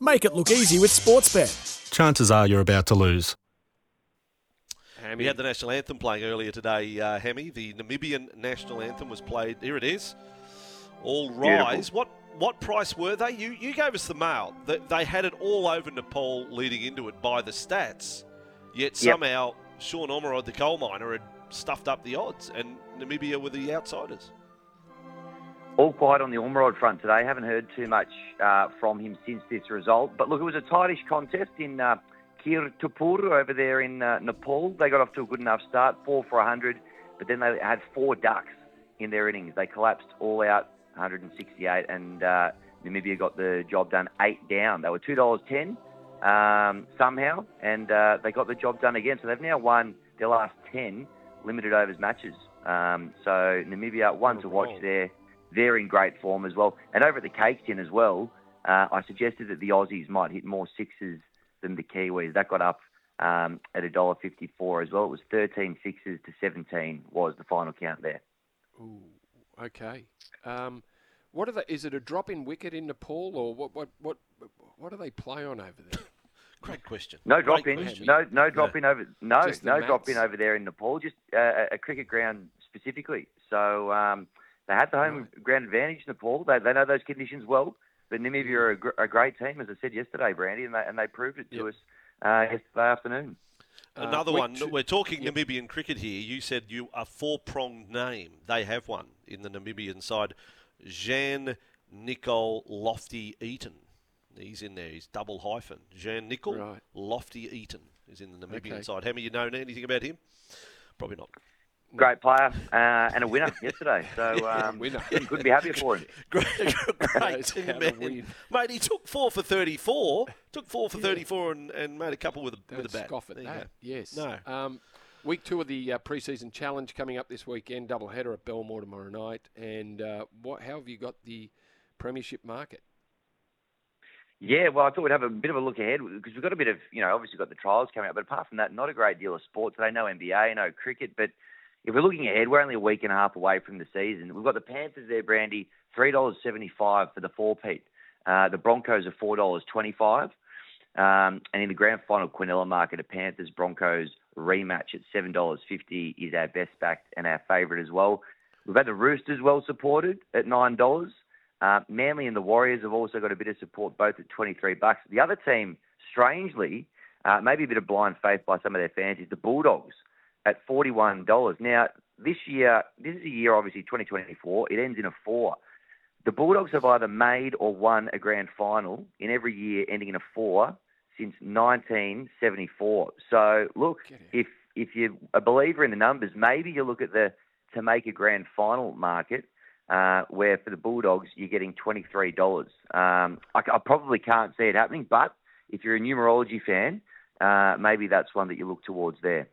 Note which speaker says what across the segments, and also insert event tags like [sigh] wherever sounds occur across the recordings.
Speaker 1: Make it look easy with Sportsbet.
Speaker 2: Chances are you're about to lose.
Speaker 3: We had the national anthem playing earlier today, uh, Hammy. The Namibian national anthem was played. Here it is. All rise. What what price were they? You you gave us the mail. They, they had it all over Nepal leading into it by the stats. Yet
Speaker 4: Yep.
Speaker 3: somehow Sean Ormerod, the coal miner, had stuffed up the odds, and Namibia were the outsiders.
Speaker 4: All quiet on the Ormerod front today. Haven't heard too much uh, from him since this result. But look, it was a tightish contest in uh, Kirtipur over there in uh, Nepal. They got off to a good enough start, four for 100, but then they had four ducks in their innings. They collapsed all out, 168, and uh, Namibia got the job done, eight down. They were $2.10 um, somehow, and uh, they got the job done again. So they've now won their last 10 limited overs matches. Um, so Namibia, one
Speaker 3: Oh,
Speaker 4: to watch
Speaker 3: wow.
Speaker 4: there. They're in great form as well. And over at the Cake Tin as well, uh, I suggested that the Aussies might hit more sixes than the Kiwis. That got up um, at $1.54 as well. It was 13 sixes to 17 was the final count there.
Speaker 5: Ooh, okay. Um, what are they? Is it a drop in wicket in Nepal, or what? What? What? What do they play on over there? [laughs]
Speaker 3: Great question.
Speaker 4: No
Speaker 3: Great
Speaker 4: drop in,
Speaker 3: question.
Speaker 4: no no drop in over no
Speaker 5: Just the
Speaker 4: no drop in over there in Nepal. Just uh, a- a cricket ground specifically. So um, they had the home ground advantage. Nepal. They they know those conditions well. But Namibia are a, gr- a great team, as I said yesterday, Brandy, and they, and they proved it to
Speaker 5: Yep.
Speaker 4: us uh, yesterday afternoon.
Speaker 5: Uh,
Speaker 3: Another
Speaker 5: week
Speaker 3: one.
Speaker 5: two-
Speaker 3: We're talking
Speaker 5: Yep.
Speaker 3: Namibian cricket here. You said you a four-pronged name. They have one in the Namibian side. Jean Nicol Loftie-Eaton. He's in there. He's double hyphen. Jean Nicol
Speaker 5: Right.
Speaker 3: Lofty Eaton is in the Namibian
Speaker 5: Okay.
Speaker 3: side. How many you know anything about him? Probably not.
Speaker 4: Great player uh, and a winner yesterday. So [laughs] um,
Speaker 5: winner.
Speaker 4: couldn't be happier for him. [laughs]
Speaker 3: Great, great [laughs] team, man. Mate, he took four for 34. Took four for 34 and, and made a couple with a,
Speaker 5: Don't
Speaker 3: with a bat.
Speaker 5: scoff at
Speaker 3: There you
Speaker 5: that.
Speaker 3: go.
Speaker 5: Yes.
Speaker 3: No.
Speaker 5: Um, week two of the uh, preseason challenge coming up this weekend. Double header at Belmore tomorrow night. And uh, what? How have you got the premiership market?
Speaker 4: Yeah, well, I thought we'd have a bit of a look ahead because we've got a bit of, you know, obviously got the trials coming up, but apart from that, not a great deal of sport today. No NBA, no cricket. But if we're looking ahead, we're only a week and a half away from the season. We've got the Panthers there, Brandy, three dollars seventy-five for the four-peat. Uh, the Broncos are four dollars twenty-five. Um, and in the grand final Quinella market, a Panthers Broncos rematch at seven dollars fifty is our best backed and our favourite as well. We've had the Roosters well supported at nine dollars. Uh, Manly and the Warriors have also got a bit of support, both at 23 bucks. The other team, strangely, uh, maybe a bit of blind faith by some of their fans, is the Bulldogs at $41. Now, this year, this is a year, obviously, 2024. It ends in a four. The Bulldogs have either made or won a grand final in every year ending in a four since 1974. So, look, if if you're a believer in the numbers, maybe you look at the to make a grand final market uh, where for the Bulldogs you're getting twenty three dollars. Um, I, I probably can't see it happening, but if you're a numerology fan, uh, maybe that's one that you look towards there.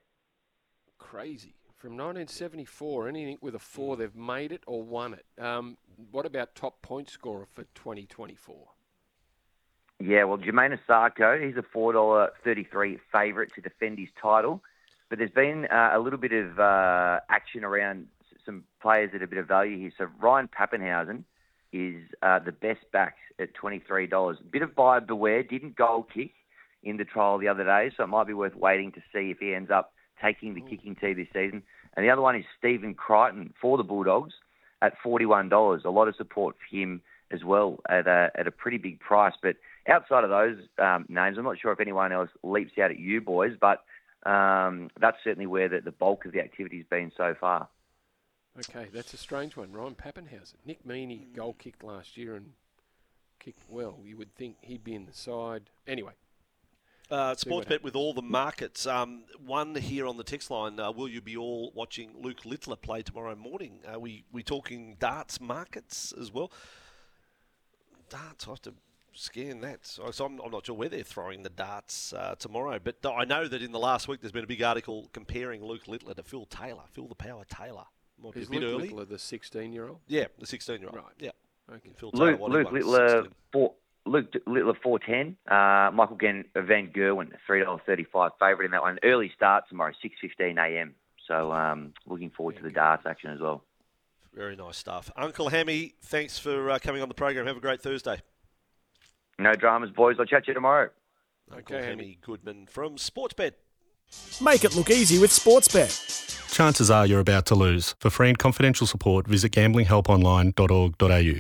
Speaker 5: Crazy. From 1974, anything with a four, they've made it or won it. Um, what about top point scorer for 2024?
Speaker 4: Yeah, well, Jamayne Isaako, he's a four dollar thirty three favourite to defend his title, but there's been uh, a little bit of uh, action around some players at a bit of value here. So Ryan Papenhuyzen is uh, the best back at twenty three dollars. Bit of buyer beware. Didn't goal kick in the trial the other day, so it might be worth waiting to see if he ends up taking the kicking tee this season. And the other one is Stephen Crichton for the Bulldogs at forty one dollars. A lot of support for him as well at a at a pretty big price, but outside of those um, names, I'm not sure if anyone else leaps out at you boys, but um, that's certainly where the, the bulk of the activity's been so far.
Speaker 5: Okay, that's a strange one. Ryan Papenhuyzen. Nick Meaney goal kicked last year and kicked well. You would think he'd be in the side. Anyway,
Speaker 3: Uh, Sportsbet with all the markets. Um, one here on the text line. Uh, will you be all watching Luke Littler play tomorrow morning? Are we we talking darts markets as well? Darts. I have to scan that. So, so I'm, I'm not sure where they're throwing the darts uh, tomorrow. But I know that in the last week there's been a big article comparing Luke Littler to Phil Taylor. Phil the Power Taylor. Might be
Speaker 5: is
Speaker 3: a bit
Speaker 5: Luke
Speaker 3: early.
Speaker 5: Littler the 16 year old?
Speaker 3: Yeah, the 16 year old.
Speaker 5: Right.
Speaker 3: Yeah.
Speaker 5: Okay.
Speaker 3: Phil Taylor,
Speaker 4: Luke,
Speaker 3: what
Speaker 4: Luke Littler
Speaker 3: 16.
Speaker 4: four. Luke Littler four ten. Uh, Michael Gen, Van Gerwen three dollars thirty five favourite in that one. Early start tomorrow, six fifteen a.m. So um, looking forward to the darts action as well.
Speaker 3: Very nice stuff. Uncle Hammy, thanks for uh, coming on the program. Have a great Thursday.
Speaker 4: No dramas, boys. I'll chat to you tomorrow.
Speaker 3: Uncle
Speaker 5: Okay,
Speaker 3: Hammy Goodman from Sportsbet.
Speaker 1: Make it look easy with Sportsbet.
Speaker 2: Chances are you're about to lose. For free and confidential support, visit gamblinghelponline.org.au.